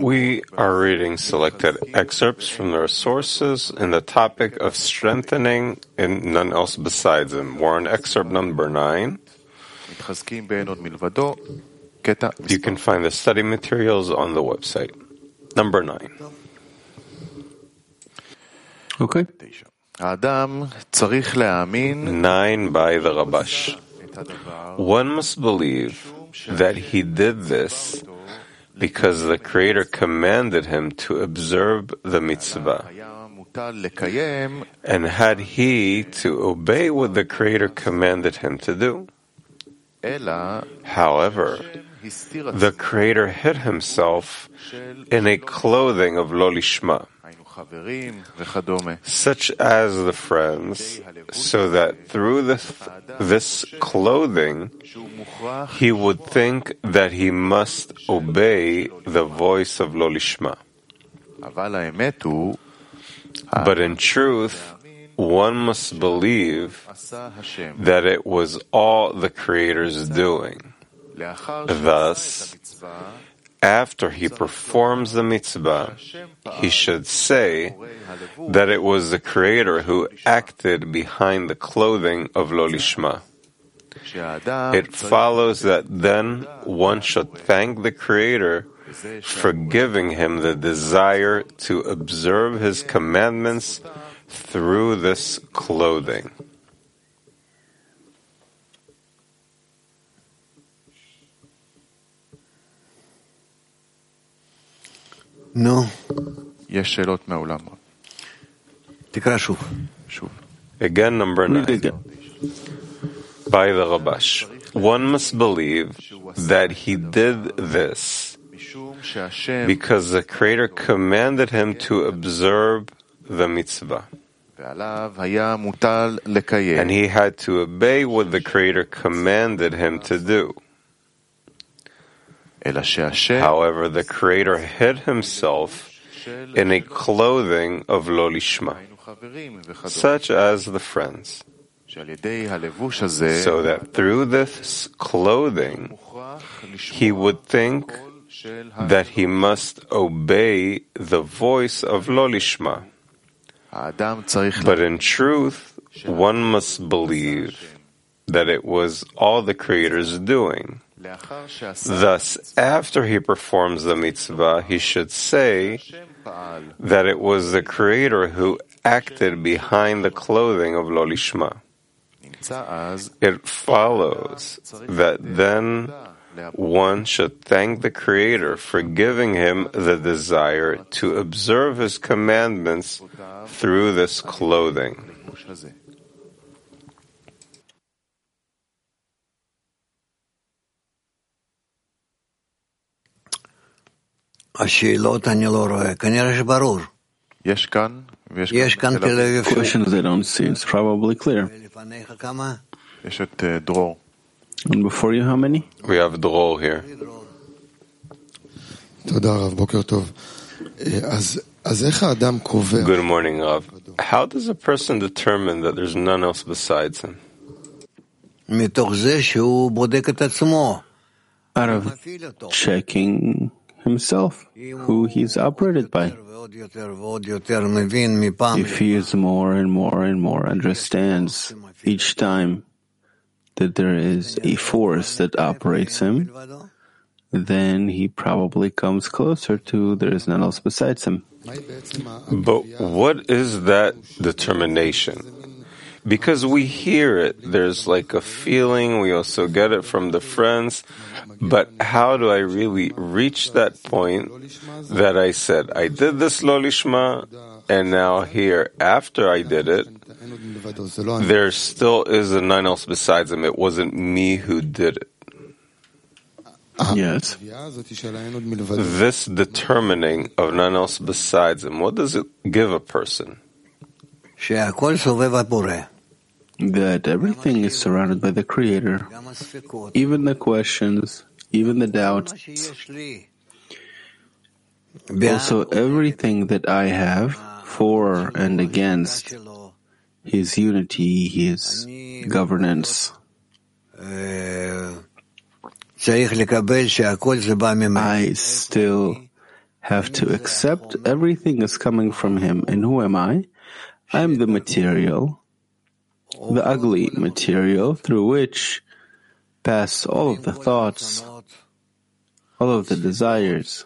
We are reading selected excerpts from their sources in the topic of strengthening in none else besides him. We're on excerpt number nine. You can find the study materials on the website. Number nine. Okay. Nine by the Rabash. One must believe that he did this because the Creator commanded him to observe the mitzvah. And had he to obey what the Creator commanded him to do. However, the Creator hid himself in a clothing of lolishma, such as the friends, so that through this, this clothing he would think that he must obey the voice of lolishma. But in truth, one must believe that it was all the Creator's doing. Thus, after he performs the mitzvah, he should say that it was the Creator who acted behind the clothing of Lolishma. It follows that then one should thank the Creator for giving him the desire to observe his commandments through this clothing. נו, יש שאלות מהעולם. תקרא שוב. שוב. Again, number Read nine. again. By the Rabash. One must believe that he did this משום שהשם because the Creator commanded him to observe the mitzvah. ועליו היה מוטל לקיים. And he had to obey what the Creator commanded him to do. However, the Creator hid himself in a clothing of Lolishma, such as the friends. So that through this clothing, he would think that he must obey the voice of Lolishma. But in truth, one must believe that it was all the Creator's doing. Thus, after he performs the mitzvah, he should say that it was the Creator who acted behind the clothing of Lolishma. It follows that then one should thank the Creator for giving him the desire to observe His commandments through this clothing. Questions I don't see, it's probably clear. And before you, how many? We have Dror here. Good morning, Rav. How does a person determine that there's none else besides him? Out of checking himself, who he is operated by. If he is more and more and more understands each time that there is a force that operates him, then he probably comes closer to there is none else besides him. But what is that determination? because we hear it, there's like a feeling, we also get it from the friends, but how do I really reach that point that I said, I did this lolishma, and now here, after I did it, there still is a nine else besides him. It wasn't me who did it. Yes. This determining of none else besides him, what does it give a person? that everything is surrounded by the Creator, even the questions, even the doubts. Also, everything that I have for and against His unity, His governance. I still have to accept everything is coming from Him. And who am I? I am the material the ugly material through which pass all of the thoughts, all of the desires,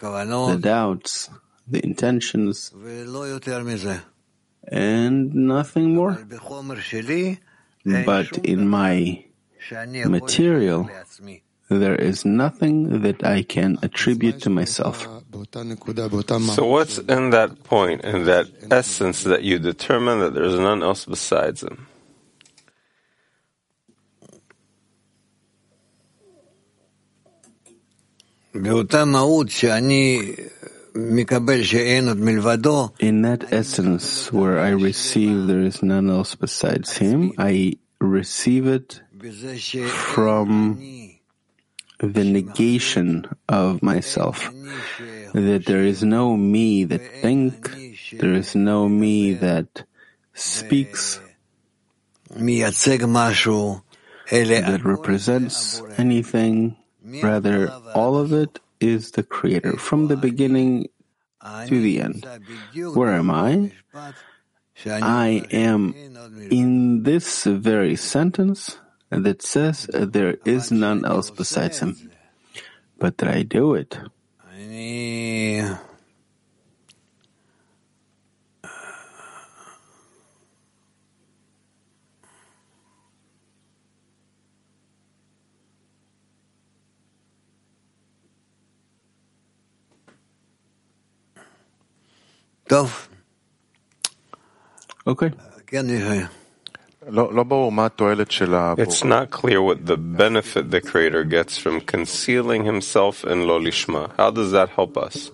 the doubts, the intentions, and nothing more. But in my material, there is nothing that I can attribute to myself. So, what's in that point, in that essence, that you determine that there is none else besides Him? In that essence where I receive there is none else besides Him, I receive it from the negation of myself that there is no me that think, there is no me that speaks, that represents anything. Rather, all of it is the Creator from the beginning to the end. Where am I? I am in this very sentence that says there is none else besides Him. But that I do it me. Okay. Uh. It's not clear what the benefit the Creator gets from concealing himself in Lolishma. How does that help us?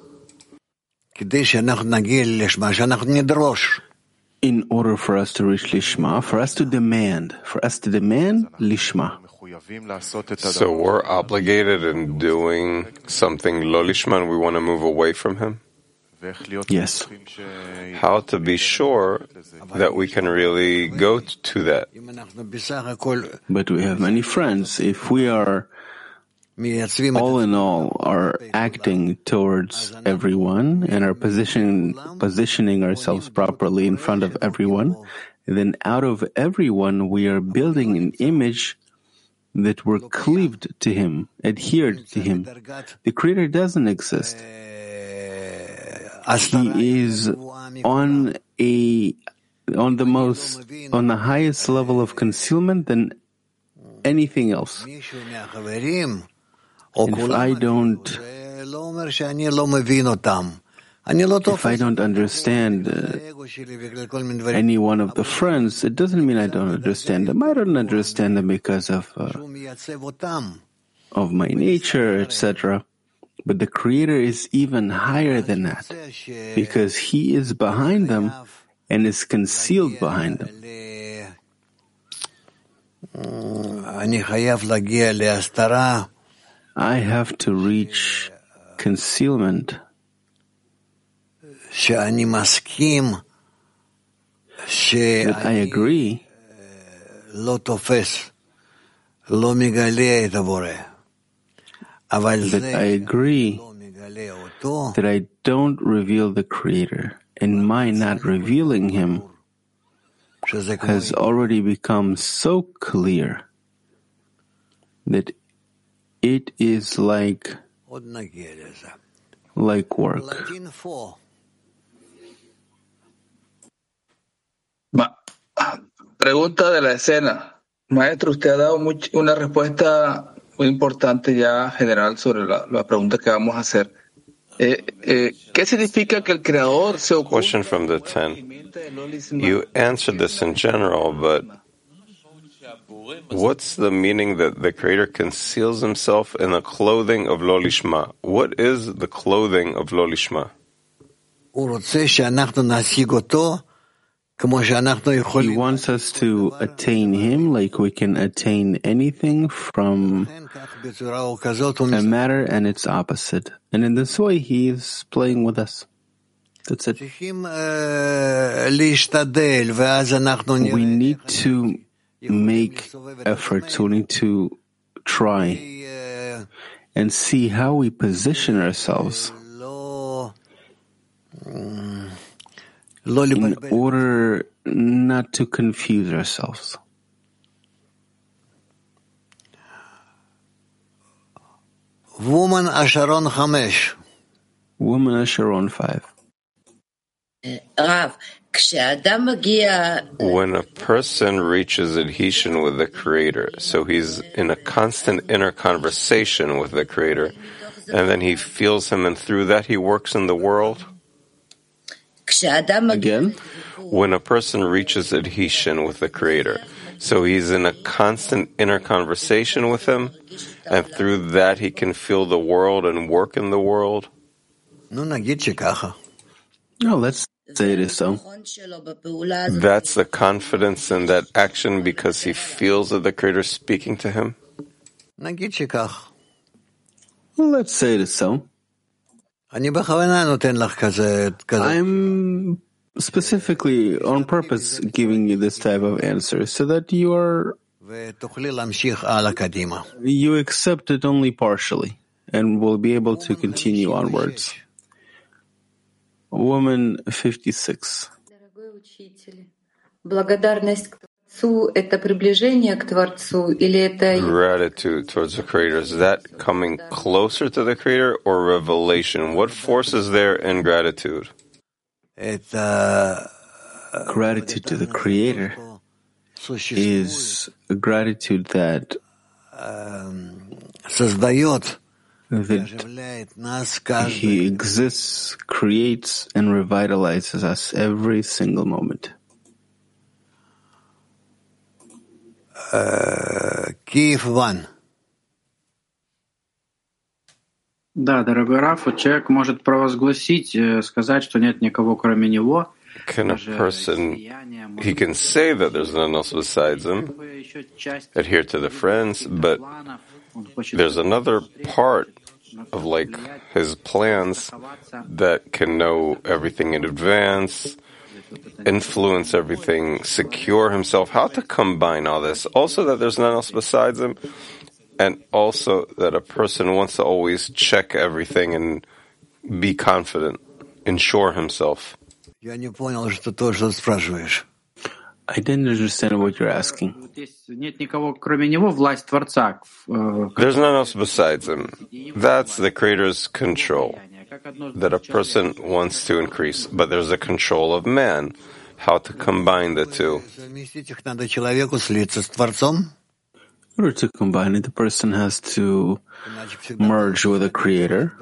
In order for us to reach Lishma, for us to demand, for us to demand Lishma. So we're obligated in doing something Lolishma and we want to move away from him? Yes. How to be sure that we can really go to that. But we have many friends. If we are all in all are acting towards everyone and are positioning positioning ourselves properly in front of everyone, then out of everyone we are building an image that we're cleaved to him, adhered to him. The Creator doesn't exist as he is on a on the most on the highest level of concealment than anything else. If I don't if I don't understand uh, any one of the friends, it doesn't mean I don't understand them. I don't understand them because of uh, of my nature, etc. But the Creator is even higher than that זה ש- because He is behind them and is concealed behind them. ל- אני חייב להגיע להסתרה I have to reach concealment שאני מסכים that I שאני agree לא תופס, לא מגלה את הבורא. that I agree that I don't reveal the Creator, and my not revealing Him has already become so clear that it is like like work. Ma pregunta de la escena. Maestro, usted ha dado una respuesta muy importante ya general sobre la, la pregunta que vamos a hacer. Eh, eh, ¿Qué significa que el creador se oculte Question from the 10. de Lo Lishma? You answered this in general, but what's the meaning that the Creator conceals himself in the clothing of Lolishma? What is the clothing of Lo he wants us to attain Him like we can attain anything from a matter and its opposite. And in this way, He is playing with us. That's it. We need to make efforts. We need to try and see how we position ourselves in order not to confuse ourselves. Woman Asharon Chamesh. Woman Asharon 5. When a person reaches adhesion with the Creator, so he's in a constant inner conversation with the Creator, and then he feels Him, and through that he works in the world. Again? When a person reaches adhesion with the Creator, so he's in a constant inner conversation with Him, and through that he can feel the world and work in the world. No, let's say it is so. That's the confidence in that action because he feels that the Creator is speaking to him? Let's say it is so. I'm specifically on purpose giving you this type of answer so that you are you accept it only partially and will be able to continue onwards. Woman 56. Благодарность к Творцу – это приближение к Творцу или это... Gratitude towards the Creator, is that coming closer to the Creator or revelation? What force is there in gratitude? Gratitude to the Creator is a gratitude that that He exists, creates, and revitalizes us every single moment. Uh, Kiev 1. Да, дорогой Раф, человек может провозгласить, сказать, что нет никого кроме него. Can a person, he can say that there's none else besides him, adhere to the friends, but there's another part of like his plans that can know everything in advance, influence everything, secure himself, how to combine all this. Also that there's none else besides him, and also that a person wants to always check everything and be confident, ensure himself. I didn't understand what you're asking. There's none else besides him. That's the Creator's control that a person wants to increase, but there's a control of man, how to combine the two. In order to combine it, the person has to merge with the Creator.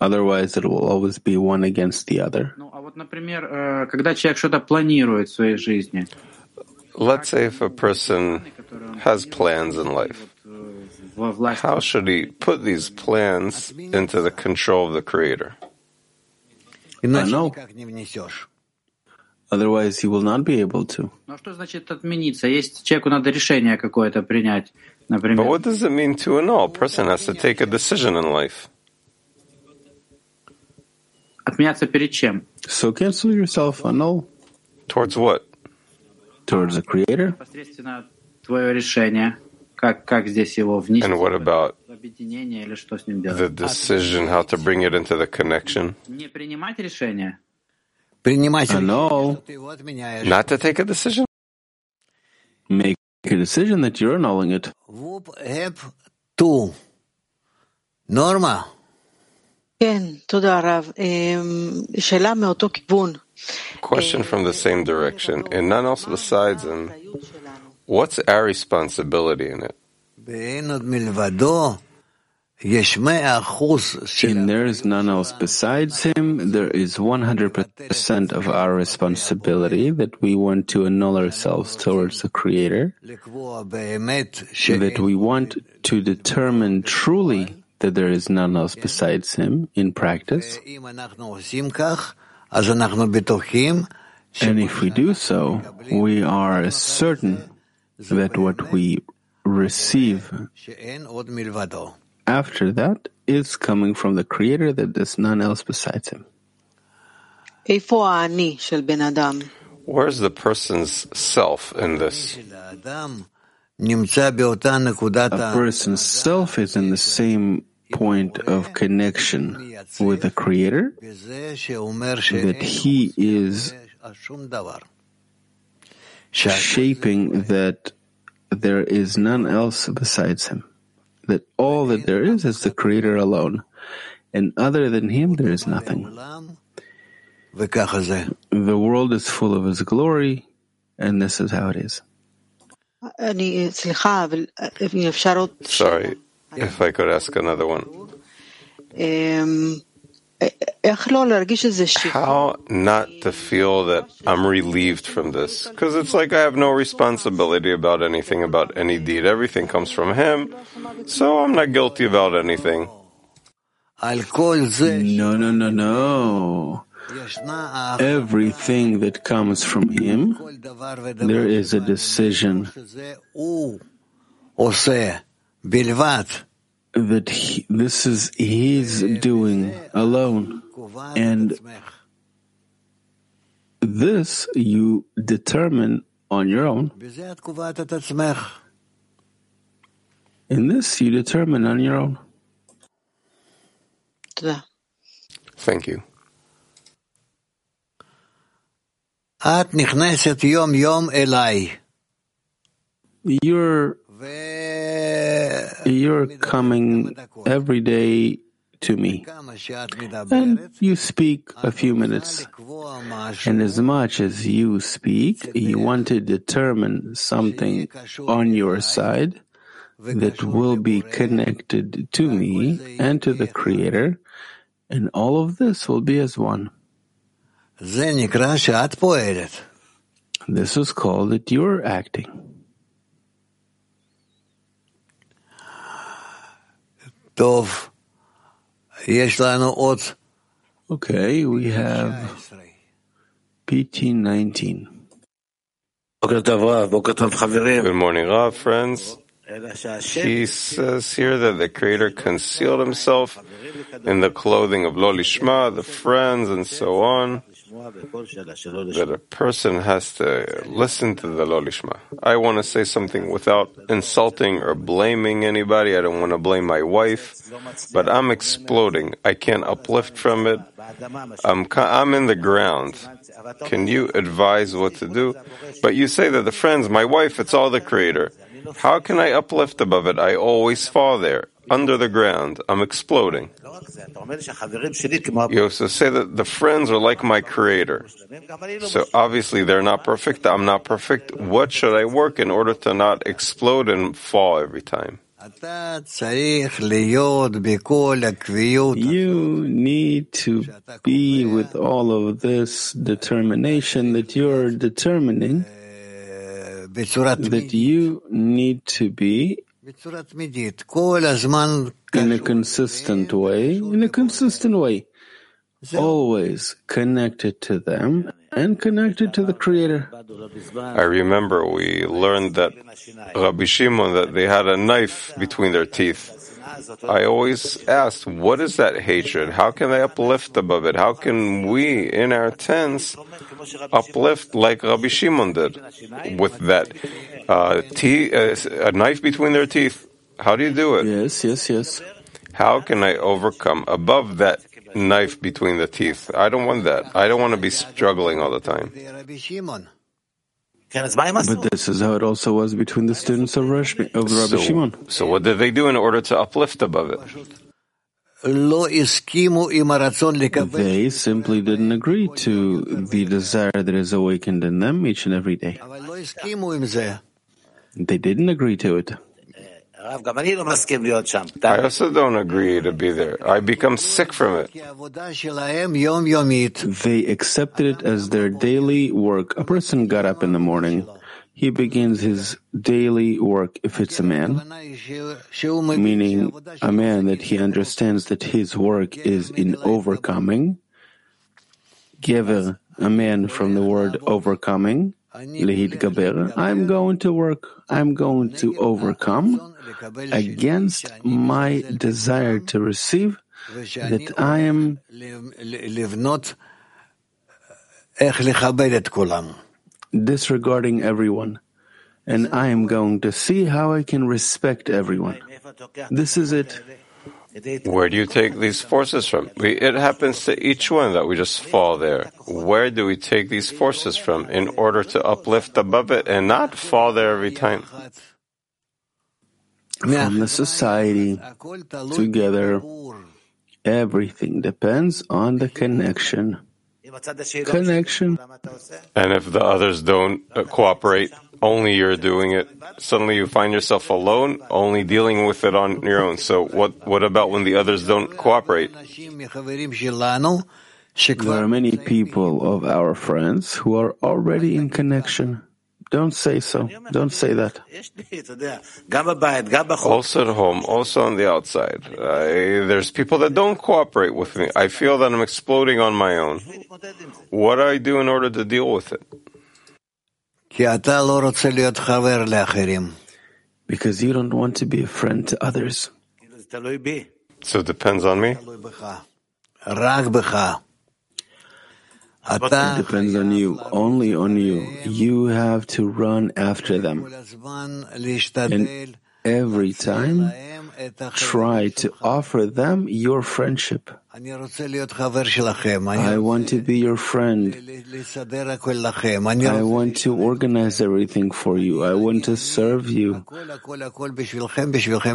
Otherwise, it will always be one against the other. Let's say if a person has plans in life, how should he put these plans into the control of the Creator? I know. Otherwise, he will not be able to. But what does it mean to annul? A person has to take a decision in life. So cancel yourself, annul. Towards what? Towards the Creator. And what about the decision how to bring it into the connection? Annul. Not to take a decision? Make a decision that you're annulling it. Two. Norma. כן, תודה רב. שאלה מאותו כיוון. Question from the same direction. And none else besides him. What's our responsibility in it? And there is none else besides him. There is 100% of our responsibility that we want to annul ourselves towards the Creator, that we want to determine truly that there is none else besides him in practice. And if we do so, we are certain that what we receive after that is coming from the Creator, that there's none else besides Him. Where's the person's self in this? A person's self is in the same point of connection with the Creator, that he is shaping that there is none else besides him, that all that there is is the Creator alone, and other than him there is nothing. The world is full of his glory, and this is how it is. Sorry, if I could ask another one. How not to feel that I'm relieved from this? Because it's like I have no responsibility about anything, about any deed. Everything comes from Him, so I'm not guilty about anything. No, no, no, no. Everything that comes from Him, there is a decision that he, this is His doing alone. And this you determine on your own. In this you determine on your own. Thank you. You're you're coming every day to me, and you speak a few minutes. And as much as you speak, you want to determine something on your side that will be connected to me and to the Creator, and all of this will be as one. This is called that you're acting. Okay, we have PT19. Good morning, Rav, friends. He says here that the Creator concealed himself in the clothing of Lo Lishma, the friends, and so on. That a person has to listen to the Lo Lishma. I want to say something without insulting or blaming anybody. I don't want to blame my wife, but I'm exploding. I can't uplift from it. I'm, I'm in the ground. Can you advise what to do? But you say that the friends, my wife, it's all the Creator. How can I uplift above it? I always fall there, under the ground. I'm exploding. You also say that the friends are like my creator. So obviously they're not perfect. I'm not perfect. What should I work in order to not explode and fall every time? You need to be with all of this determination that you're determining that you need to be in a consistent way, in a consistent way, always connected to them and connected to the Creator. I remember we learned that Rabbi Shimon that they had a knife between their teeth. I always asked, what is that hatred? How can they uplift above it? How can we, in our tents, uplift like Rabbi Shimon did with that uh, tea, uh, a knife between their teeth? How do you do it? Yes, yes, yes. How can I overcome above that knife between the teeth? I don't want that. I don't want to be struggling all the time. But this is how it also was between the students of, Rash, of Rabbi so, Shimon. So what did they do in order to uplift above it? They simply didn't agree to the desire that is awakened in them each and every day. They didn't agree to it. I also don't agree to be there. I become sick from it. They accepted it as their daily work. A person got up in the morning. He begins his daily work if it's a man, meaning a man that he understands that his work is in overcoming. Gever, a man from the word overcoming, lehitgaber. I'm going to work. I'm going to overcome against my desire to receive that I am disregarding everyone and I am going to see how I can respect everyone. This is it. Where do you take these forces from? We, it happens to each one that we just fall there. Where do we take these forces from in order to uplift above it and not fall there every time? From the society, together, everything depends on the connection. Connection. And if the others don't uh, cooperate, only you're doing it. Suddenly you find yourself alone, only dealing with it on your own. So what, what about when the others don't cooperate? There are many people of our friends who are already in connection. Don't say so. Don't say that. Also at home, also on the outside. I, there's people that don't cooperate with me. I feel that I'm exploding on my own. What do I do in order to deal with it? Because you don't want to be a friend to others. So it depends on me? It depends on you, only on you. You have to run after them. And every time, try to offer them your friendship. I want to be your friend. I want to organize everything for you. I want to serve you.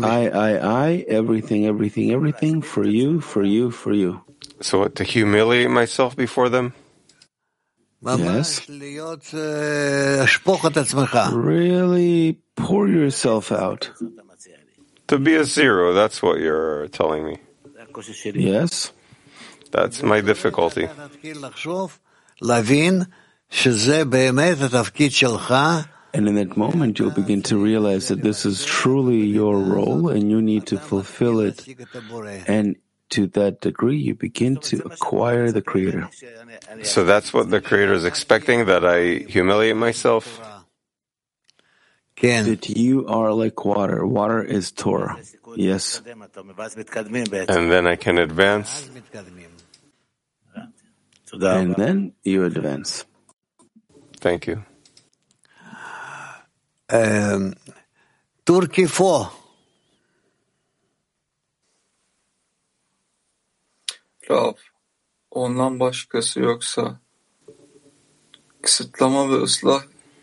I, I, I, everything, everything, everything for you, for you, for you. So what, to humiliate myself before them? Yes. Really pour yourself out. To be a zero, that's what you're telling me. Yes. That's my difficulty. And in that moment, you'll begin to realize that this is truly your role and you need to fulfill it. And to that degree, you begin to acquire the Creator. So that's what the Creator is expecting, that I humiliate myself? That you are like water. Water is Torah. Yes. And then I can advance? And then you advance. Thank you. Um, Turkey 4. Rav, ondan başkası yoksa kısıtlama ve ıslah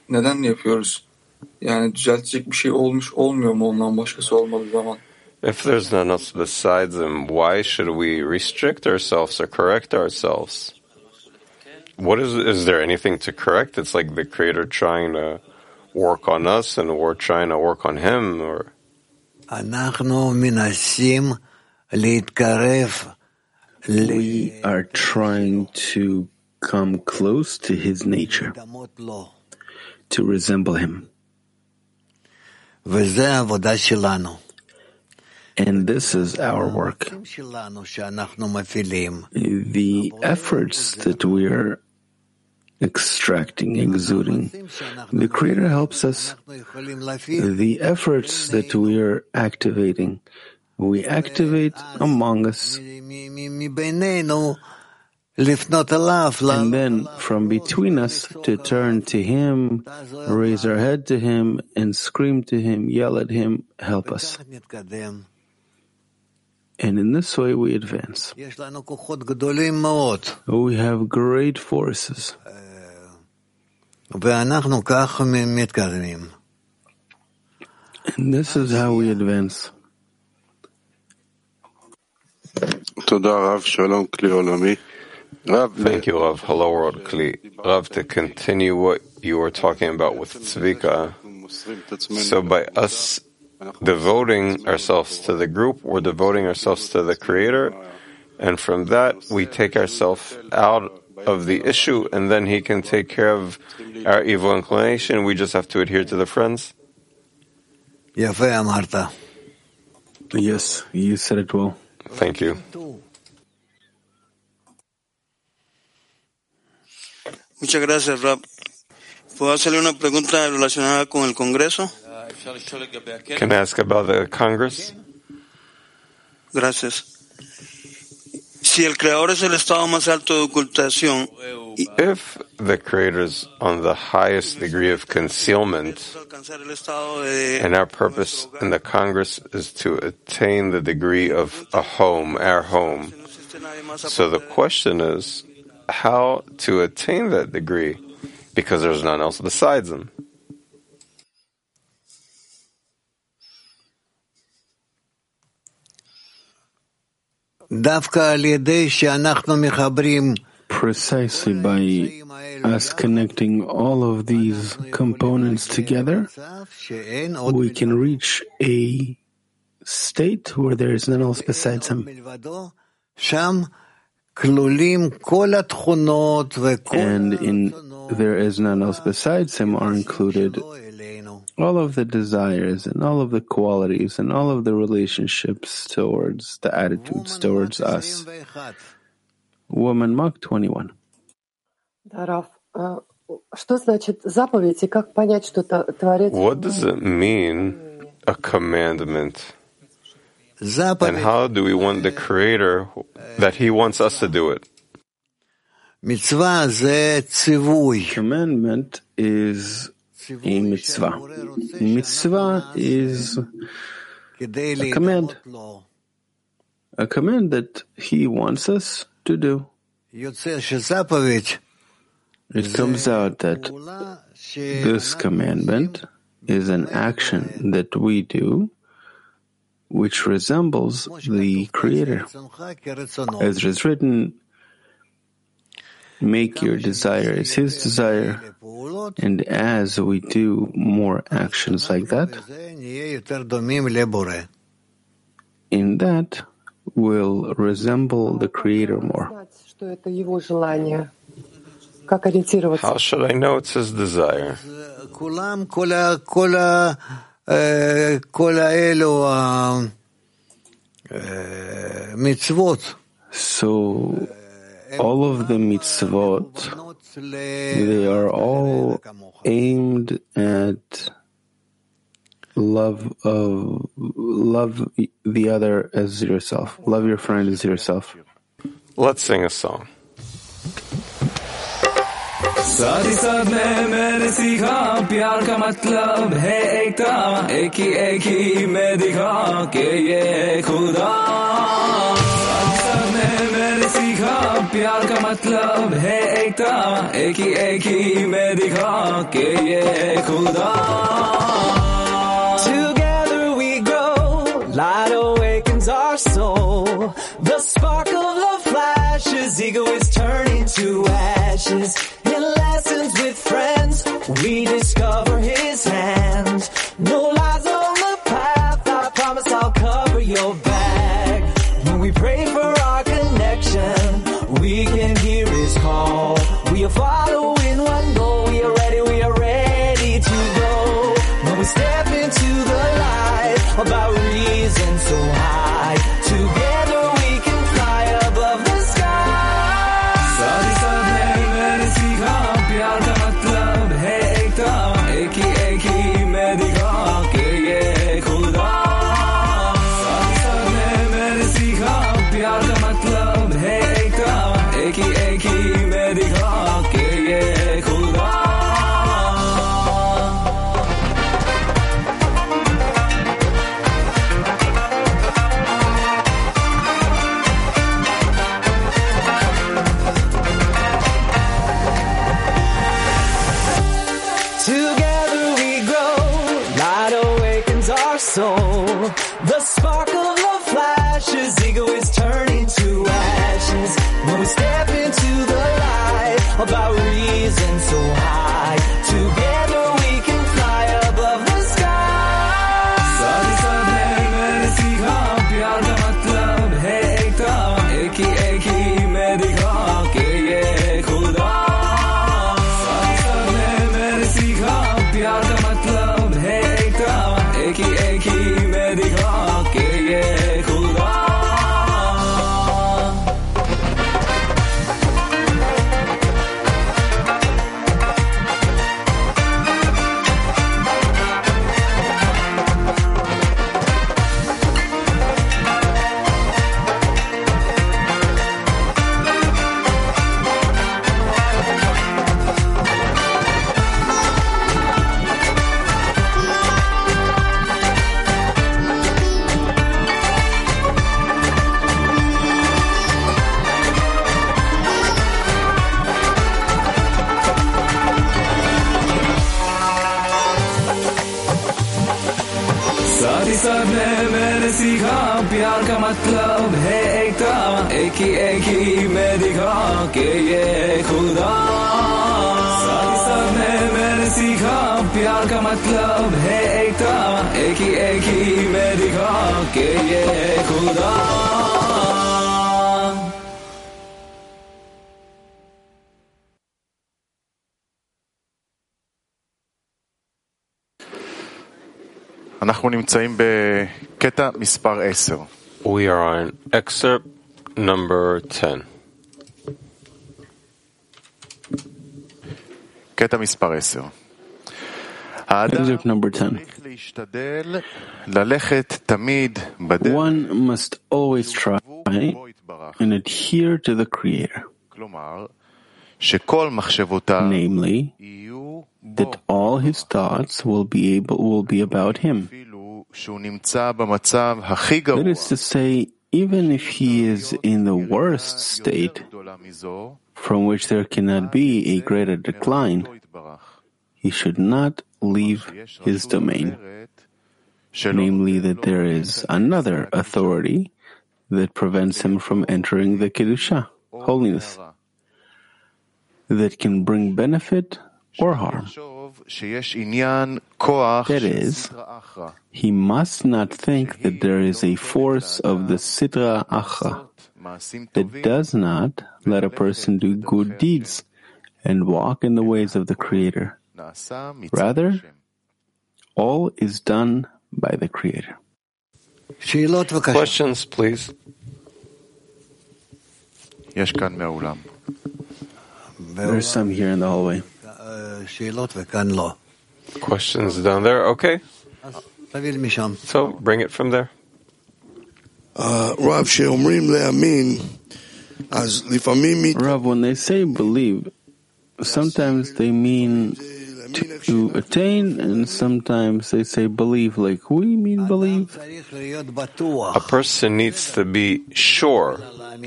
neden yapıyoruz? Yani düzeltecek bir şey olmuş olmuyor mu ondan başkası olmadığı zaman? If there's none else besides him, why should we restrict ourselves or correct ourselves? What is is there anything to correct? It's like the creator trying to work on us and we're trying to work on him or אנחנו מנסים להתקרב we are trying to come close to his nature, to resemble him. And this is our work. The efforts that we are extracting, exuding. The Creator helps us. The efforts that we are activating, we activate among us. And then from between us to turn to Him, raise our head to Him, and scream to Him, yell at Him, help us. And in this way we advance. We have great forces. And this is how we advance. Thank you, Rav. Hello, World Kli. Rav, to continue what you were talking about with Tzvika, so by us devoting ourselves to the group, we're devoting ourselves to the Creator, and from that we take ourselves out of the issue, and then He can take care of our evil inclination. We just have to adhere to the friends. Yes, you said it well. Thank you. Muchas gracias, Rab. ¿Puedo hacerle una pregunta relacionada con el Congreso? Can I ask about the Congress? Gracias. Si el creador es el estado más alto de ocultación, If the Creator is on the highest degree of concealment, And our purpose in the Congress is to attain the degree of a home, our home. So the question is how to attain that degree because there's none else besides him. Precisely by us connecting all of these components together, we can reach a state where there is none else besides Him. And in there is none else besides Him are included all of the desires and all of the qualities and all of the relationships towards the attitudes towards us. Woman Mark 21. What does it mean, a commandment? And how do we want the Creator that He wants us to do it? Commandment is a mitzvah. Mitzvah is a command. A command that He wants us to do. It comes out that this commandment is an action that we do which resembles the Creator. As it is written, make your desire as His desire, and as we do more actions like that, in that will resemble the Creator more. How should I know it's his desire? So, all of the mitzvot, they are all aimed at love of love the other as yourself. Love your friend as yourself. Let's sing a song. साथ ही साथ में मैंने सीखा प्यार का मतलब है एकता एक ही एक ही मैं दिखा के ये खुदा साथ ही साथ में मैंने सीखा प्यार का मतलब है एकता एक ही एक ही मैं दिखा के ये खुदा Together we grow, light awakens our soul. The spark of love flashes, ego is turning to ashes. In lessons with friends, we discover his hand. No lies on the path, I promise I'll cover your back. We are We are on excerpt number 10. קטע מספר 10. Excerpt number 10. להשתדל ללכת תמיד בדרך, One must always try and adhere to the Creator, כלומר, שכל מחשבותיו namely, that all his thoughts will be able will be about him. That is to say, even if he is in the worst state, from which there cannot be a greater decline, he should not leave his domain, namely that there is another authority that prevents him from entering the Kedusha, holiness, that can bring benefit or harm. That is, he must not think that there is a force of the Sitra Achra that does not let a person do good deeds and walk in the ways of the Creator. Rather, all is done by the Creator. Questions, please. There's some here in the hallway. Questions down there? Okay. So bring it from there. Uh, Rav, when they say believe, sometimes they mean to attain, and sometimes they say believe. Like, we mean believe? A person needs to be sure.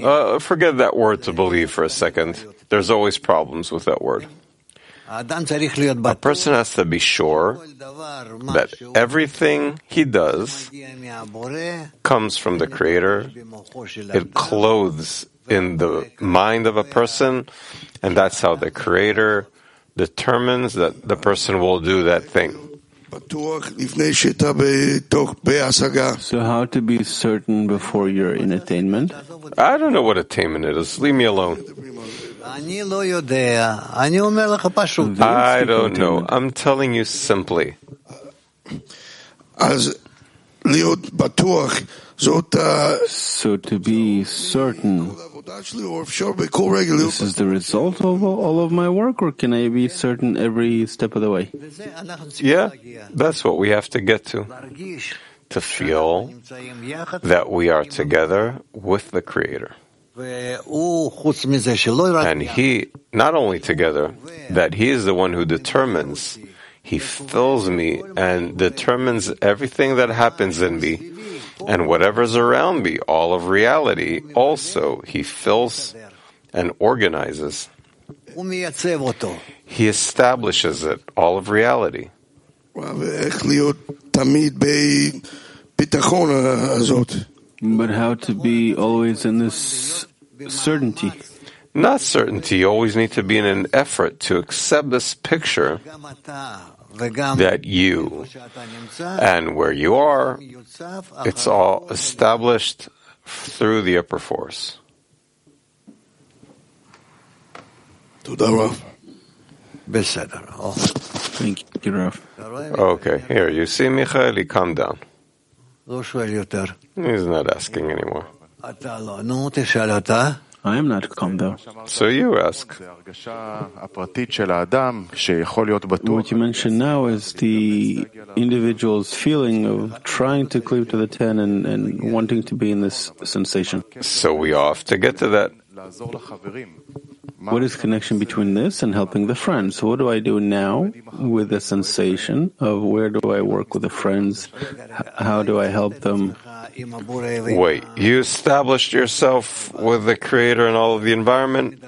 Uh, forget that word to believe for a second. There's always problems with that word. A person has to be sure that everything he does comes from the Creator. It clothes in the mind of a person, and that's how the Creator determines that the person will do that thing. So, how to be certain before you're in attainment? I don't know what attainment is. Leave me alone. I don't know. I'm telling you simply. So to be certain, this is the result of all of my work, or can I be certain every step of the way? Yeah, that's what we have to get to. To feel that we are together with the Creator. And he, not only together, that he is the one who determines, he fills me and determines everything that happens in me and whatever's around me, all of reality, also he fills and organizes. He establishes it, all of reality but how to be always in this certainty. Not certainty. You always need to be in an effort to accept this picture that you and where you are, it's all established through the upper force. Thank you, Rav. Okay, here, you see, Michael, he calm down. He's not asking anymore. I am not calm though. So you ask. What you mention now is the individual's feeling of trying to cleave to the ten and, and wanting to be in this sensation. So we off to get to that. What is connection between this and helping the friends? What do I do now with the sensation of where do I work with the friends? How do I help them? Wait, you established yourself with the Creator and all of the environment.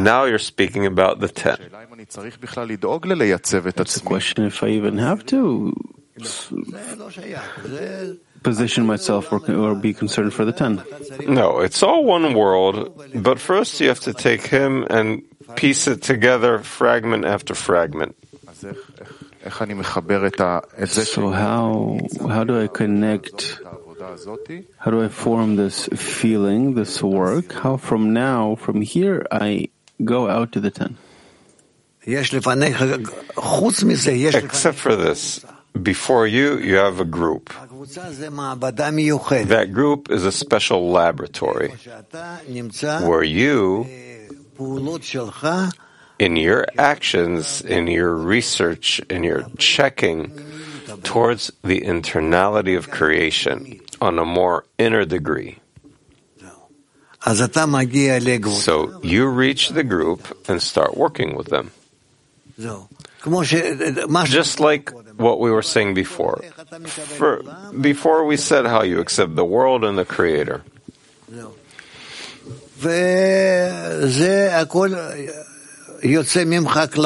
Now you're speaking about the ten. That's the question if I even have to position myself or, or be concerned for the ten. No, it's all one world, but first you have to take him and piece it together fragment after fragment. So how how do I connect? How do I form this feeling, this work? How from now, from here, I go out to the ten? Except for this, before you, you have a group. That group is a special laboratory where you, in your actions, in your research, in your checking towards the internality of creation on a more inner degree. So you reach the group and start working with them. Just like what we were saying before. For, before we said how you accept the world and the Creator.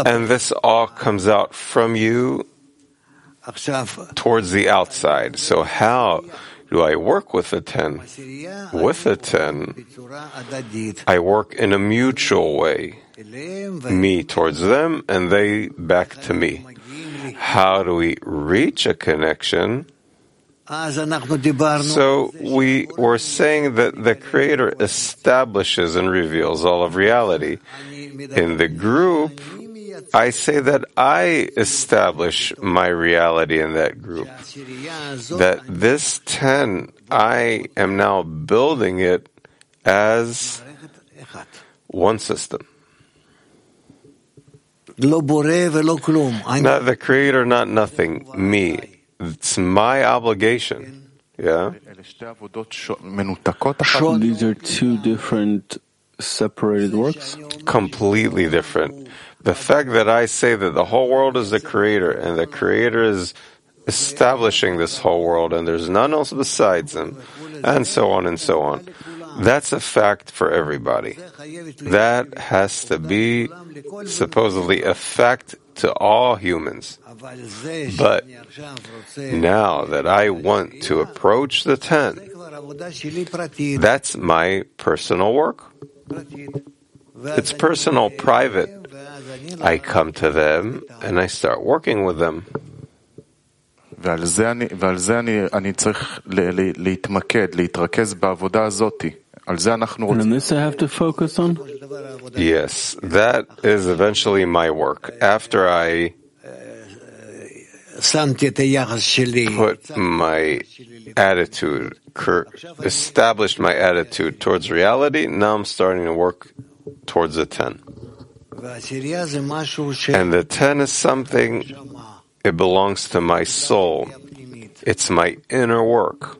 And this all comes out from you towards the outside. So how do I work with the ten? With the ten, I work in a mutual way. Me towards them and they back to me. How do we reach a connection? So we were saying that the Creator establishes and reveals all of reality. In the group, I say that I establish my reality in that group. That this ten, I am now building it as one system. Not the creator, not nothing. Me. It's my obligation. Yeah? These are two different separated works? Completely different. The fact that I say that the whole world is the creator and the creator is establishing this whole world and there's none else besides him, and so on and so on. That's a fact for everybody. That has to be supposedly a fact to all humans. But now that I want to approach the ten, that's my personal work. It's personal, private. I come to them and I start working with them. ועל זה אני, ועל זה אני, אני צריך להתמקד, להתרכז בעבודה הזאת. Mitzvah have to focus on? Yes, that is eventually my work. After I uh, put my attitude, established my attitude towards reality, now I'm starting to work towards the 10. And the 10 is something, it belongs to my soul. It's my inner work.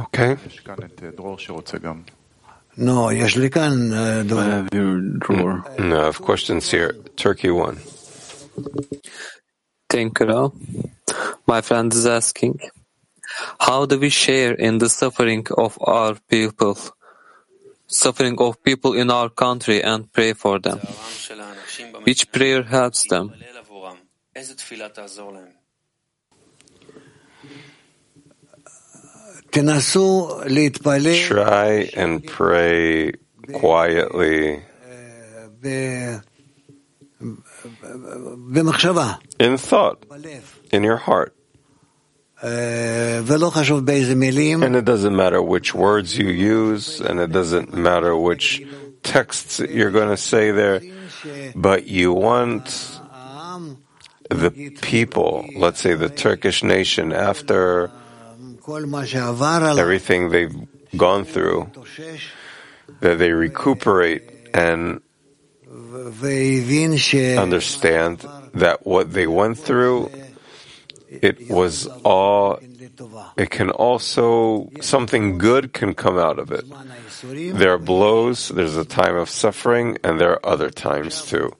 Okay. No, I have your drawer. Mm. No, I have questions here. Turkey one. Thank you. My friend is asking, how do we share in the suffering of our people, suffering of people in our country, and pray for them? Which prayer helps them? Try and pray quietly. in thought, in your heart. And it doesn't matter which words you use, and it doesn't matter which texts you're going to say there, but you want the people, let's say the Turkish nation, after everything they've gone through, that they recuperate and understand that what they went through, it was all, it can also, something good can come out of it. There are blows, there's a time of suffering, and there are other times too.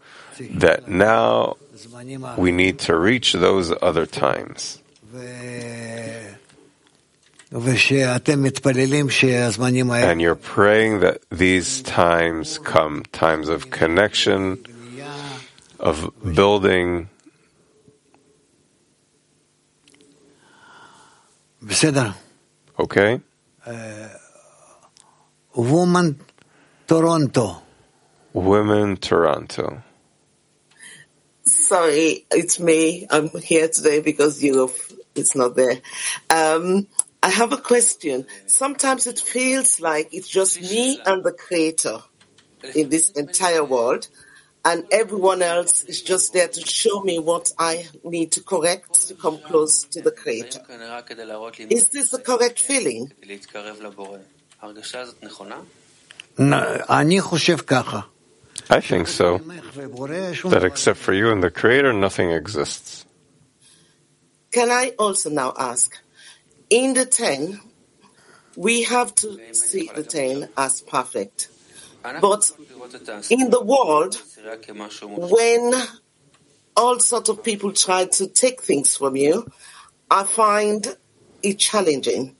That now we need to reach those other times. And you're praying that these times come, times of connection, of building. Okay. Woman Toronto. Women Toronto. Sorry, it's me. I'm here today because Europe is not there. Um, I have a question. Sometimes it feels like it's just me and the creator in this entire world, and everyone else is just there to show me what I need to correct to come close to the creator. Is this the correct feeling? I think so. That except for you and the Creator, nothing exists. Can I also now ask, in the ten, we have to see the ten as perfect. But in the world, when all sorts of people try to take things from you, I find it challenging.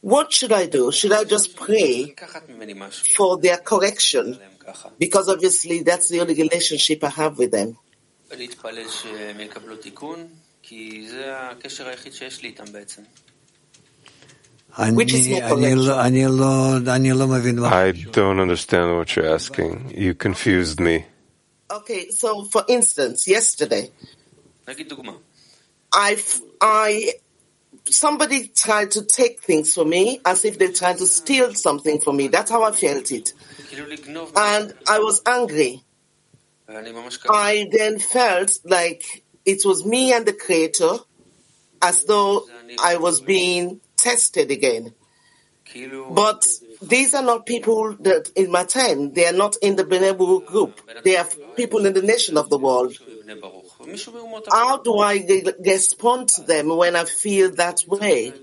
What should I do? Should I just pray for their correction? Because obviously that's the only relationship I have with them. להתפלל שהם יקבלו תיקון, כי זה הקשר היחיד שיש לי איתם בעצם. I don't understand what you're asking. You confused me. Okay, so for instance, yesterday, I, I, somebody tried to take things from me as if they tried to steal something from me. That's how I felt it. And I was angry. I then felt like it was me and the Creator as though I was being tested again. But these are not people that, in my time, they are not in the Bnei Baruch group. They are people in the nation of the world. How do I respond to them when I feel that way?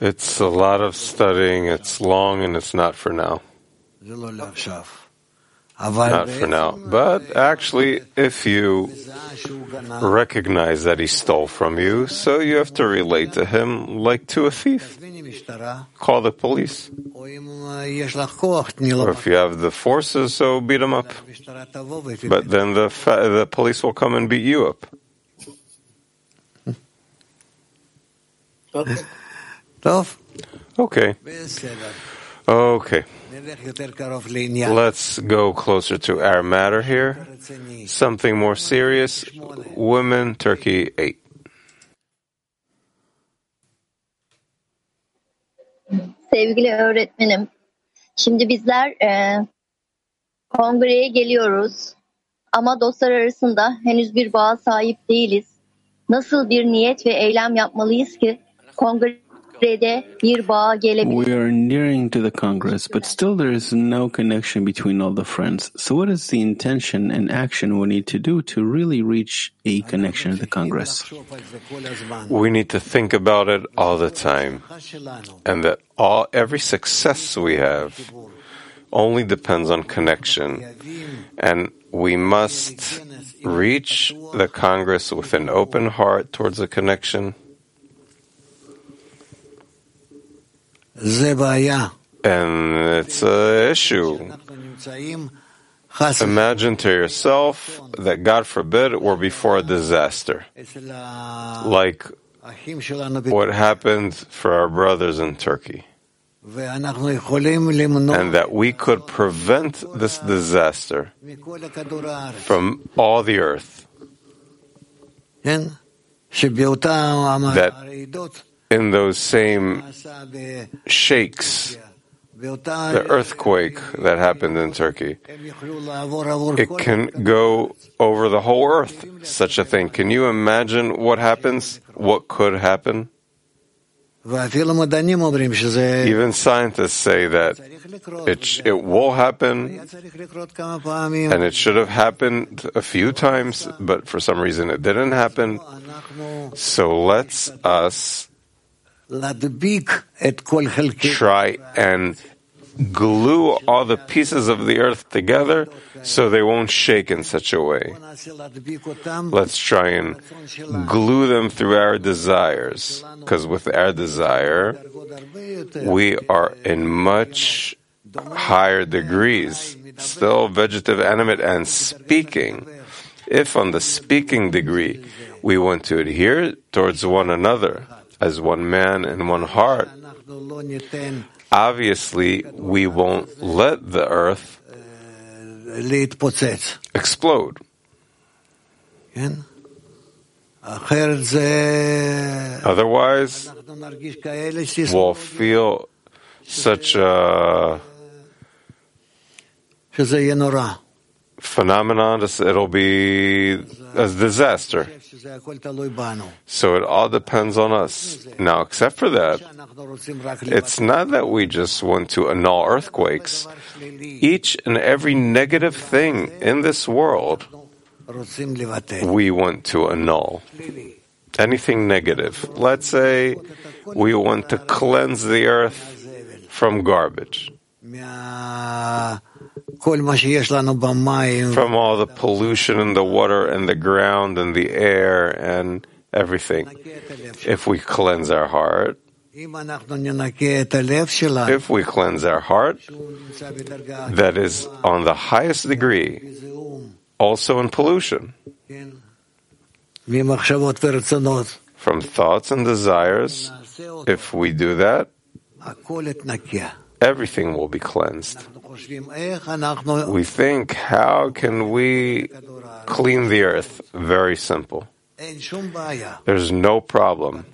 It's a lot of studying, it's long, and it's not for now. Not for now. But actually, if you recognize that he stole from you, so you have to relate to him like to a thief. Call the police. Or if you have the forces, so beat him up. But then the, fa- the police will come and beat you up. Okay. Okay. Okay. Let's go closer to our matter here. Something more serious. Women, Turkey 8. Sevgili öğretmenim, şimdi bizler e, kongreye geliyoruz ama dostlar arasında henüz bir bağa sahip değiliz. Nasıl bir niyet ve eylem yapmalıyız ki kongre We are nearing to the Congress, but still there is no connection between all the friends. So, what is the intention and action we need to do to really reach a connection to the Congress? We need to think about it all the time. And that all every success we have only depends on connection. And we must reach the Congress with an open heart towards the connection. And it's an issue. Imagine to yourself that, God forbid, we're before a disaster, like what happened for our brothers in Turkey. And that we could prevent this disaster from all the earth. That in those same shakes, the earthquake that happened in Turkey. It can go over the whole earth, such a thing. Can you imagine what happens? What could happen? Even scientists say that it, it will happen and it should have happened a few times, but for some reason it didn't happen. So let's us try and glue all the pieces of the earth together so they won't shake in such a way. Let's try and glue them through our desires, because with our desire, we are in much higher degrees, still vegetative, animate, and speaking. If on the speaking degree we want to adhere towards one another as one man and one heart, obviously we won't let the earth explode. Otherwise, we'll feel such a phenomenon, it'll be a disaster. So it all depends on us. Now, except for that, it's not that we just want to annul earthquakes. Each and every negative thing in this world, we want to annul. Anything negative. Let's say we want to cleanse the earth from garbage. From all the pollution in the water and the ground and the air and everything. If we cleanse our heart, if we cleanse our heart, that is on the highest degree, also in pollution. From thoughts and desires, if we do that, everything will be cleansed. We think, how can we clean the earth? Very simple. There's no problem.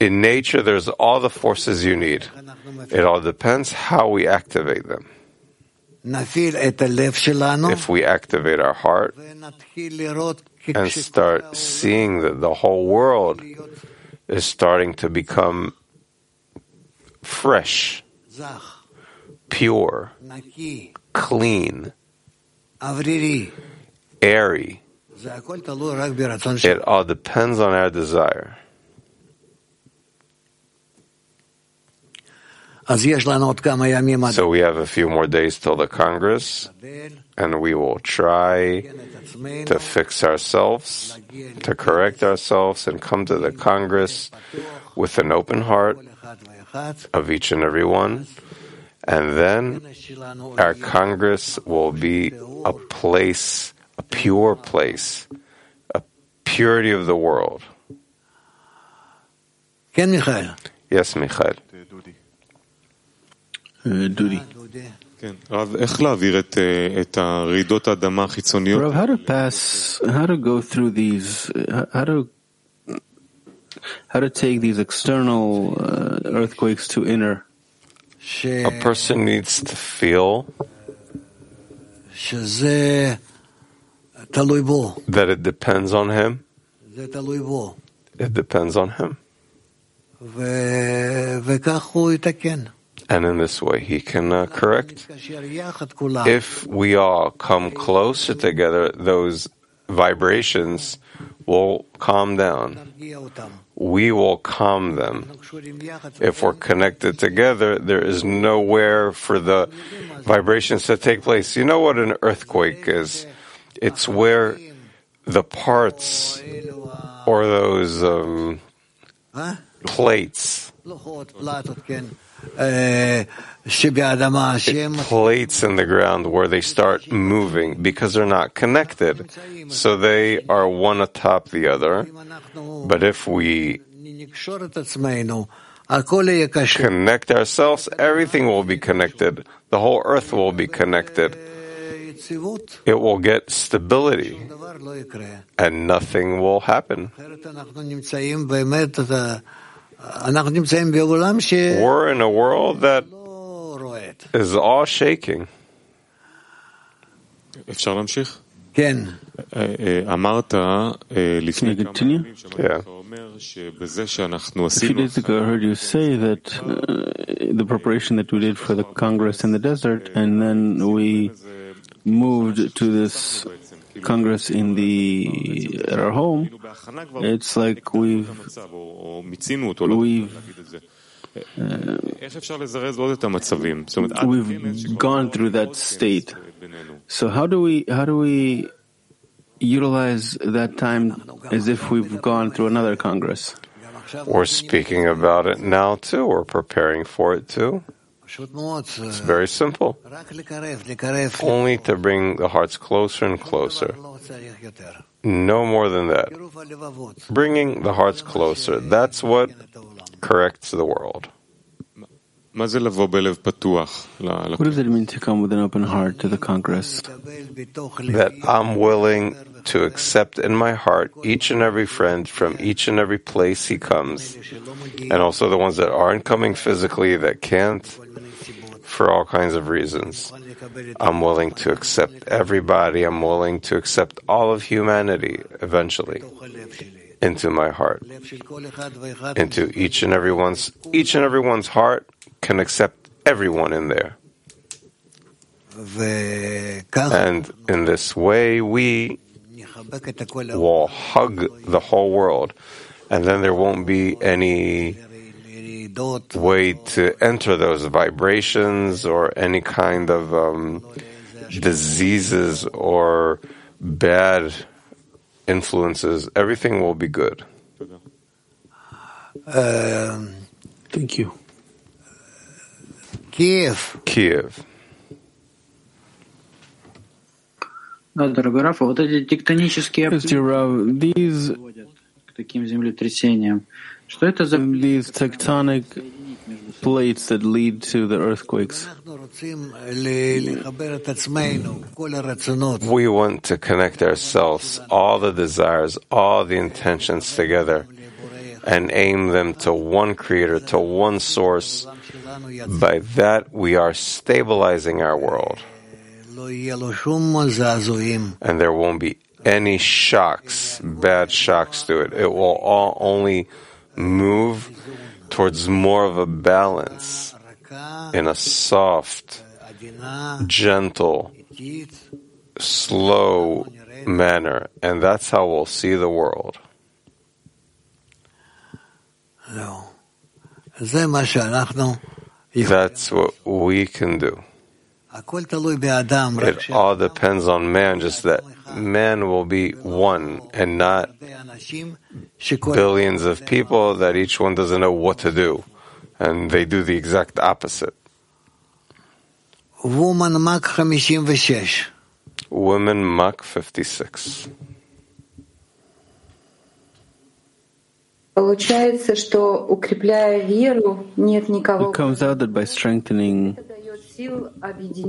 In nature, there's all the forces you need. It all depends how we activate them. If we activate our heart and start seeing that the whole world is starting to become fresh, pure, clean, airy. It all depends on our desire. So we have a few more days till the Congress, and we will try to fix ourselves, to correct ourselves, and come to the Congress with an open heart of each and every one. And then our Congress will be a place, a pure place, a purity of the world. Yes, Michael. Duty. רב, איך להעביר את, את הרעידות האדמה החיצוניות? Rav, how to pass, how to go through these, how to, how to take these external uh, earthquakes to inner? A person needs to feel that it depends on him. It depends on him. And in this way, he can uh, correct. If we all come closer together, those vibrations will calm down. We will calm them. If we're connected together, there is nowhere for the vibrations to take place. You know what an earthquake is? It's where the parts or those um, plates plates in the ground where they start moving because they're not connected. So they are one atop the other. But if we connect ourselves, everything will be connected. The whole earth will be connected. It will get stability and nothing will happen. We're in a world that is all shaking. אפשר להמשיך? כן. אמרת לפני כמה ימים שאתה אומר שבזה שאנחנו A few עשינו... days ago, I heard you say that uh, the preparation that we did for the Congress in the desert, and then we moved to this Congress in the at our home, it's like we've we've uh, we've gone through that state. So how do we how do we utilize that time as if we've gone through another Congress? We're speaking about it now too. We're preparing for it too. It's very simple. Only to bring the hearts closer and closer. No more than that. Bringing the hearts closer. That's what corrects the world. What does it mean to come with an open heart to the Congress? That I'm willing to accept in my heart each and every friend from each and every place he comes, and also the ones that aren't coming physically that can't for all kinds of reasons. I'm willing to accept everybody. I'm willing to accept all of humanity eventually into my heart, into each and everyone's each and everyone's heart can accept everyone in there. And in this way, we will hug the whole world, and then there won't be any way to enter those vibrations or any kind of um, diseases or bad influences. Everything will be good. Um, Thank you. Kiev. Kiev. Да, дорогой Рафа, вот эти тектонические Yes, dear Rav, these приводят к таким землетрясениям. Что это за these tectonic plates that lead to the earthquakes? We want to connect ourselves, all the desires, all the intentions together, and aim them to one creator, to one source. By that, we are stabilizing our world. And there won't be any shocks, bad shocks to it. It will all only move towards more of a balance in a soft, gentle, slow manner. And that's how we'll see the world. That's what we can do. It all depends on man, just that man will be one and not billions of people that each one doesn't know what to do. And they do the exact opposite. Woman Mach 56. Woman Mach 56. It comes out that by strengthening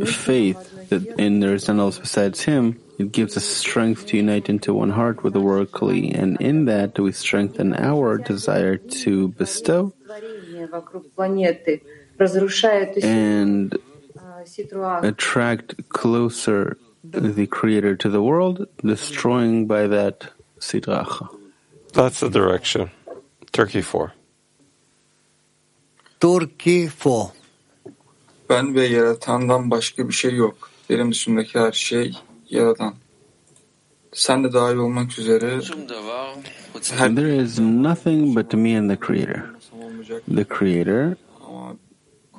faith that in there is none besides Him, it gives us strength to unite into one heart with the worldly, and in that we strengthen our desire to bestow and attract closer the Creator to the world, destroying by that Sitra Achra. That's the direction. Turkey 4. Turkey 4. Ben ve yaratandan başka bir şey yok. Benim her şey yaradan. Sen de dahil olmak üzere there is nothing but me and the Creator. The Creator,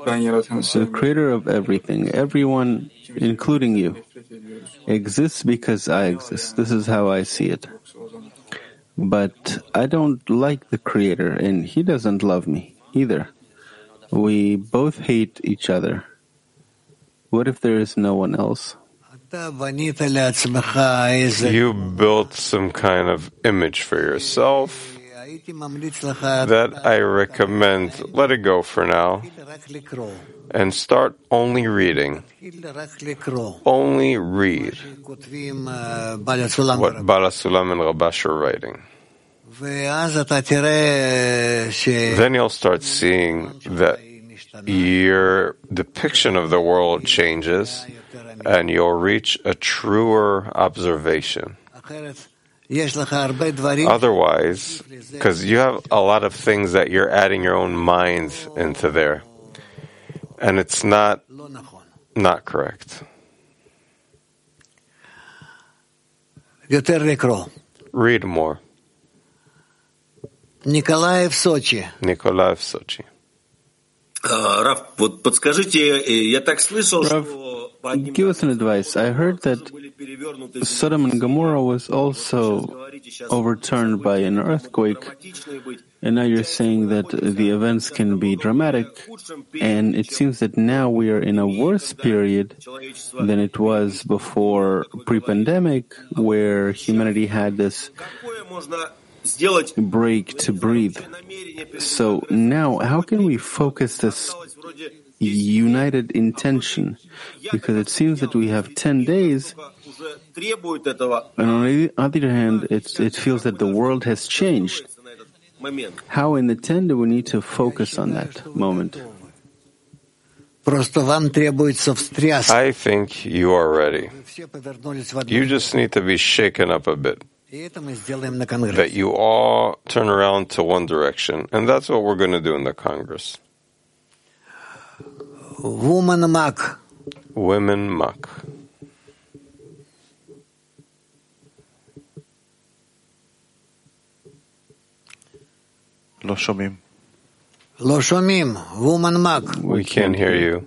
ben yaratanı the. Creator of everything, everyone, including you, exists because I exist. This is how I see it. But I don't like the Creator, and He doesn't love me either. We both hate each other. What if there is no one else? You built some kind of image for yourself that I recommend let it go for now and start only reading. Only read what Baal HaSulam and Rabash are writing. Then you'll start seeing that your depiction of the world changes and you'll reach a truer observation. Otherwise, because you have a lot of things that you're adding your own mind into there, and it's not not correct. Read more. Nikolaev, Sochi. Nikolaev Sochi. Раф, вот подскажите, э, я так слышал, Rav, что give us an advice. I heard that Sodom and Gomorrah was also overturned by an earthquake, and now you're saying that the events can be dramatic, and it seems that now we are in a worse period than it was before pre-pandemic, where humanity had this break to breathe. So now, how can we focus this united intention? Because it seems that we have 10 days, and on the other hand, it's, it feels that the world has changed. How in the 10 do we need to focus on that moment? I think you are ready. You just need to be shaken up a bit that you all turn around to one direction. And that's what we're going to do in the Congress. Woman Mak. Women Mak. Lo shomim. Lo shomim. Woman Mak. We can't hear you.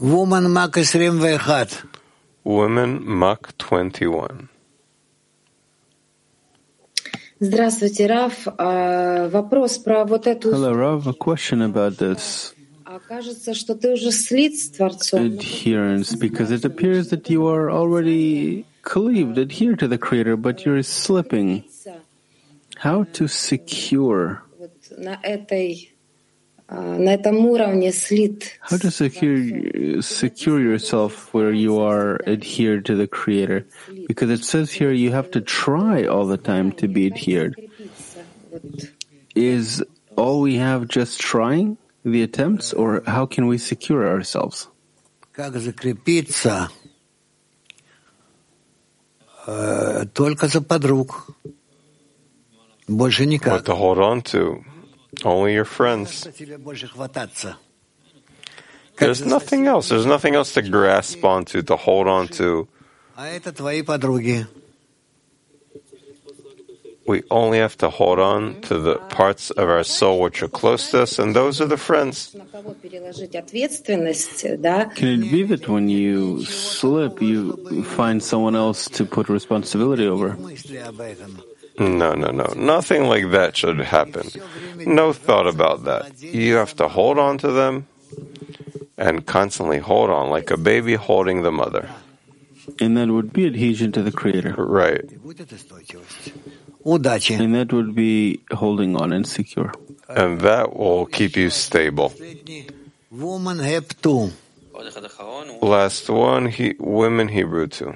Woman Mac 21. Women Muck 21. Здравствуйте, Раф. А, Вопрос про вот эту... Hello, Rav. A question about this А Кажется, что ты уже слит с Творцом. adherence, because it appears that you are already cleaved, adhere to the Creator, but you're slipping. How to secure? Вот на этой, how to secure, secure yourself where you are adhered to the Creator? Because it says here you have to try all the time to be adhered. Is all we have just trying the attempts, or how can we secure ourselves? What to hold on to only your friends. There's nothing else. There's nothing else to grasp onto, to hold on to. We only have to hold on to the parts of our soul which are close to us, and those are the friends. Can it be that when you slip, you find someone else to put responsibility over? No, no, no. Nothing like that should happen. No thought about that. You have to hold on to them and constantly hold on like a baby holding the mother. And that would be adhesion to the Creator. Right. And that would be holding on and secure. And that will keep you stable. Last one, he, women Hebrew 2.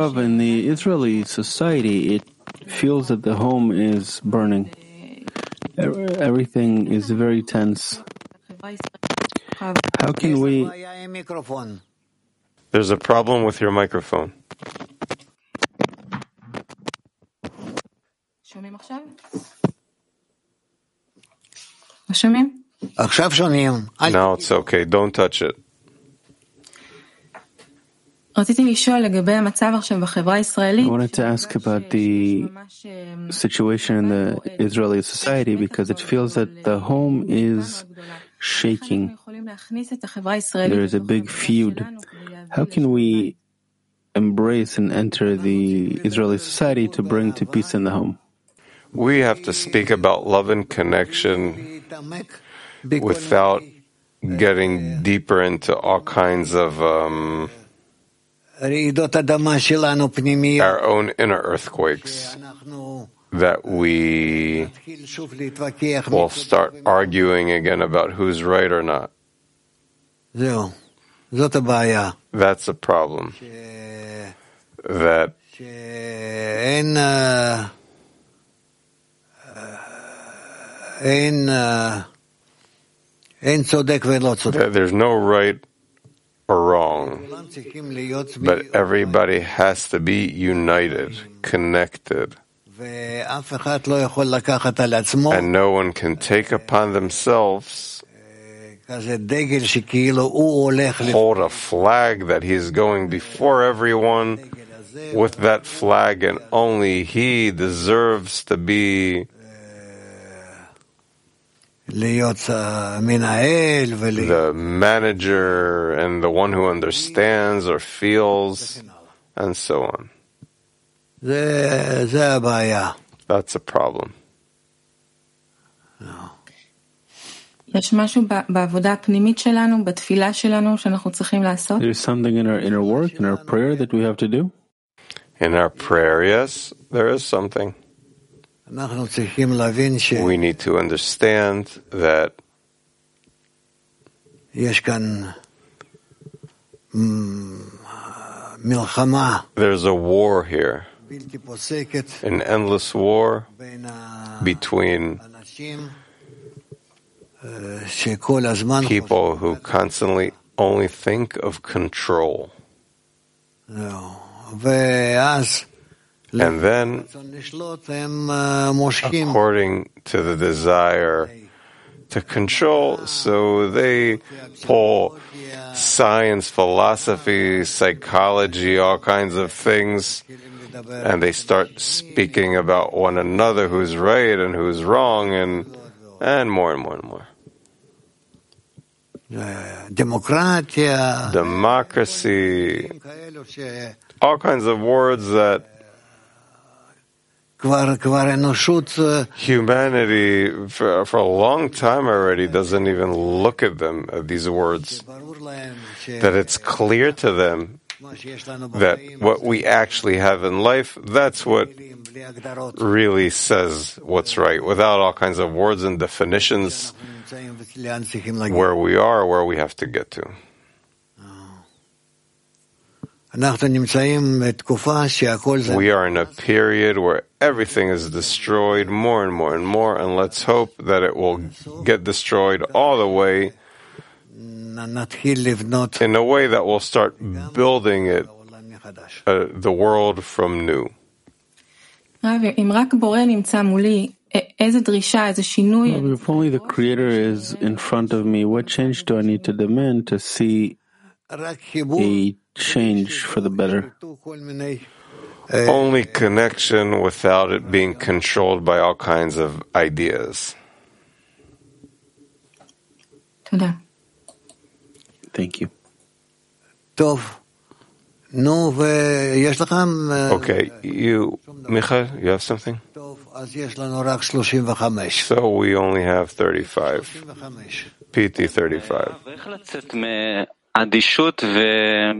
Rav, in the Israeli society, it feels that the home is burning. Everything is very tense. How can we? There's a problem with your microphone. Now it's okay. Don't touch it. I wanted to ask about the situation in the Israeli society because it feels that the home is shaking. There is a big feud. How can we embrace and enter the Israeli society to bring to peace in the home? We have to speak about love and connection without getting deeper into all kinds of. Um, our own inner earthquakes that we will start arguing again about who's right or not. That's a problem. That that there's no right wrong. But everybody has to be united, connected. And no one can take upon themselves hold a flag that he's going before everyone with that flag, and only he deserves to be the manager and the one who understands or feels and so on. That's a problem. יש משהו בעבודה הפנימית שלנו, בתפילה שלנו, שאנחנו צריכים לעשות? There's something in our inner work, in our prayer that we have to do? In our prayer, yes, there is something. We need to understand that there's a war here, an endless war between people who constantly only think of control. And then, according to the desire to control, so they pull science, philosophy, psychology, all kinds of things, and they start speaking about one another who's right and who's wrong, and and more and more and more. Democracy, all kinds of words that humanity for, for a long time already doesn't even look at them, at these words. That it's clear to them that what we actually have in life, that's what really says what's right, without all kinds of words and definitions where we are, where we have to get to. We are in a period where everything is destroyed more and more and more, and let's hope that it will get destroyed all the way in a way that will start building it, uh, the world from new. If only the Creator is in front of me, what change do I need to demand to see a change for the better. Only connection without it being controlled by all kinds of ideas. Thank you. Okay, you, Michal, you have something? So we only have 35. PT 35.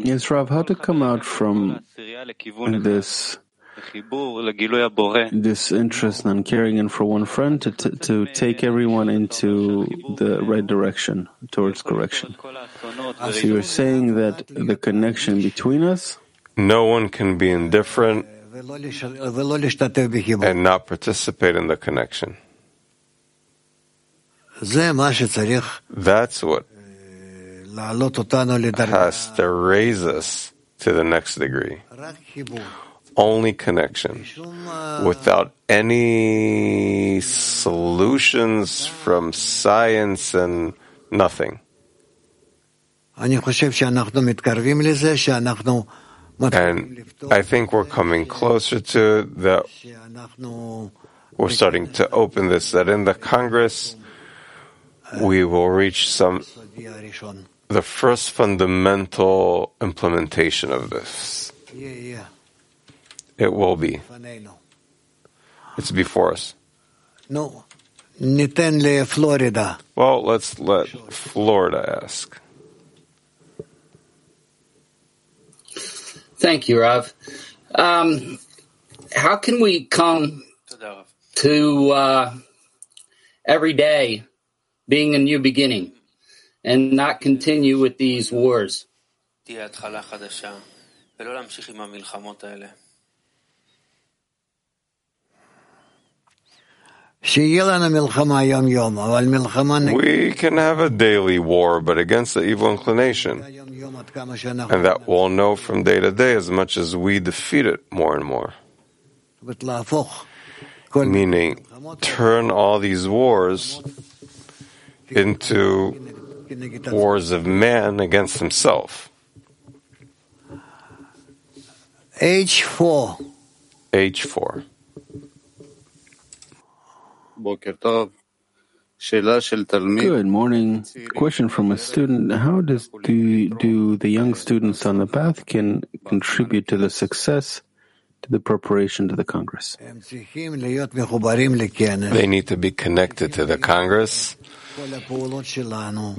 Yes, Rav, how to come out from this this interest in caring and for one friend to, to, to take everyone into the right direction, towards correction. So you're saying that the connection between us No one can be indifferent and not participate in the connection. That's what has to raise us to the next degree. Only connection without any solutions from science and nothing. And I think we're coming closer to that. We're starting to open this, that in the Congress, we will reach some, the first fundamental implementation of this. Yeah, yeah. It will be. It's before us. No. Florida. Well, let's let Florida ask. Thank you, Rav. Um, how can we come to uh, every day being a new beginning and not continue with these wars? We can have a daily war, but against the evil inclination. And that we'll know from day to day as much as we defeat it more and more. Meaning, turn all these wars into wars of man against himself. H4. H4. Good morning. Question from a student. How does do, do the young students on the path can contribute to the success, to the preparation to the Congress? They need to be connected to the Congress,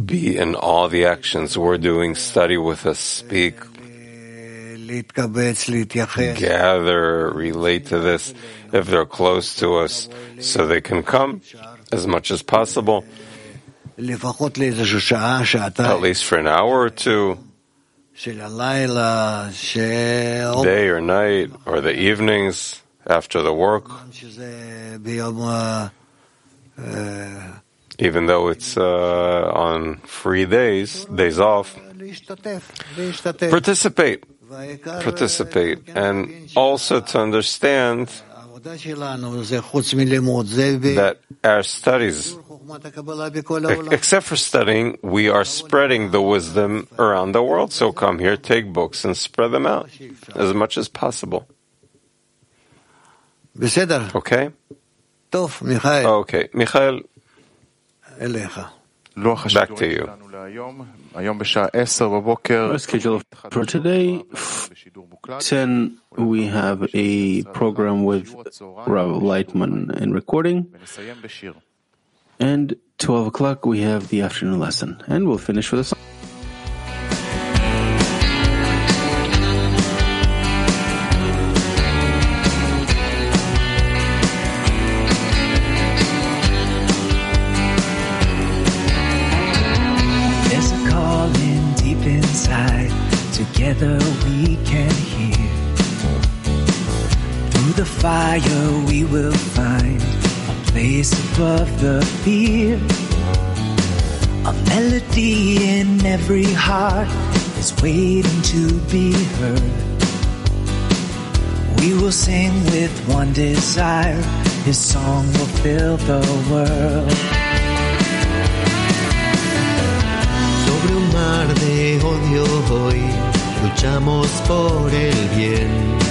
be in all the actions. We're doing, study with us, speak, gather, relate to this, if they're close to us, so they can come as much as possible, at least for an hour or two, day or night, or the evenings after the work. Uh, Even though it's uh, on free days, days off, participate, participate, and also to understand that our studies, except for studying, we are spreading the wisdom around the world. So come here, take books, and spread them out as much as possible. Okay? Okay. Michael, back to you. Our schedule for today, 10, we have a program with Rav Laitman in recording. And 12 o'clock, we have the afternoon lesson. And we'll finish with a song. Fire we will find a place above the fear. A melody in every heart is waiting to be heard. We will sing with one desire. His song will fill the world. Sobre un mar de odio hoy luchamos por el bien.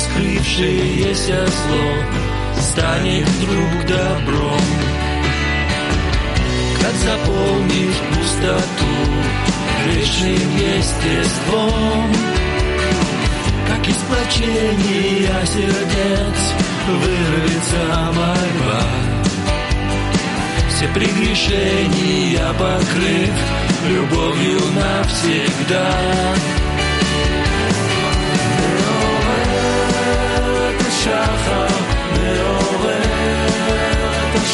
Раскрывшееся зло станет вдруг добром, как заполнишь пустоту вечным естеством, как из плачения сердец вырвется мольба. Все прегрешения покрыв любовью навсегда. שחר, מעורר את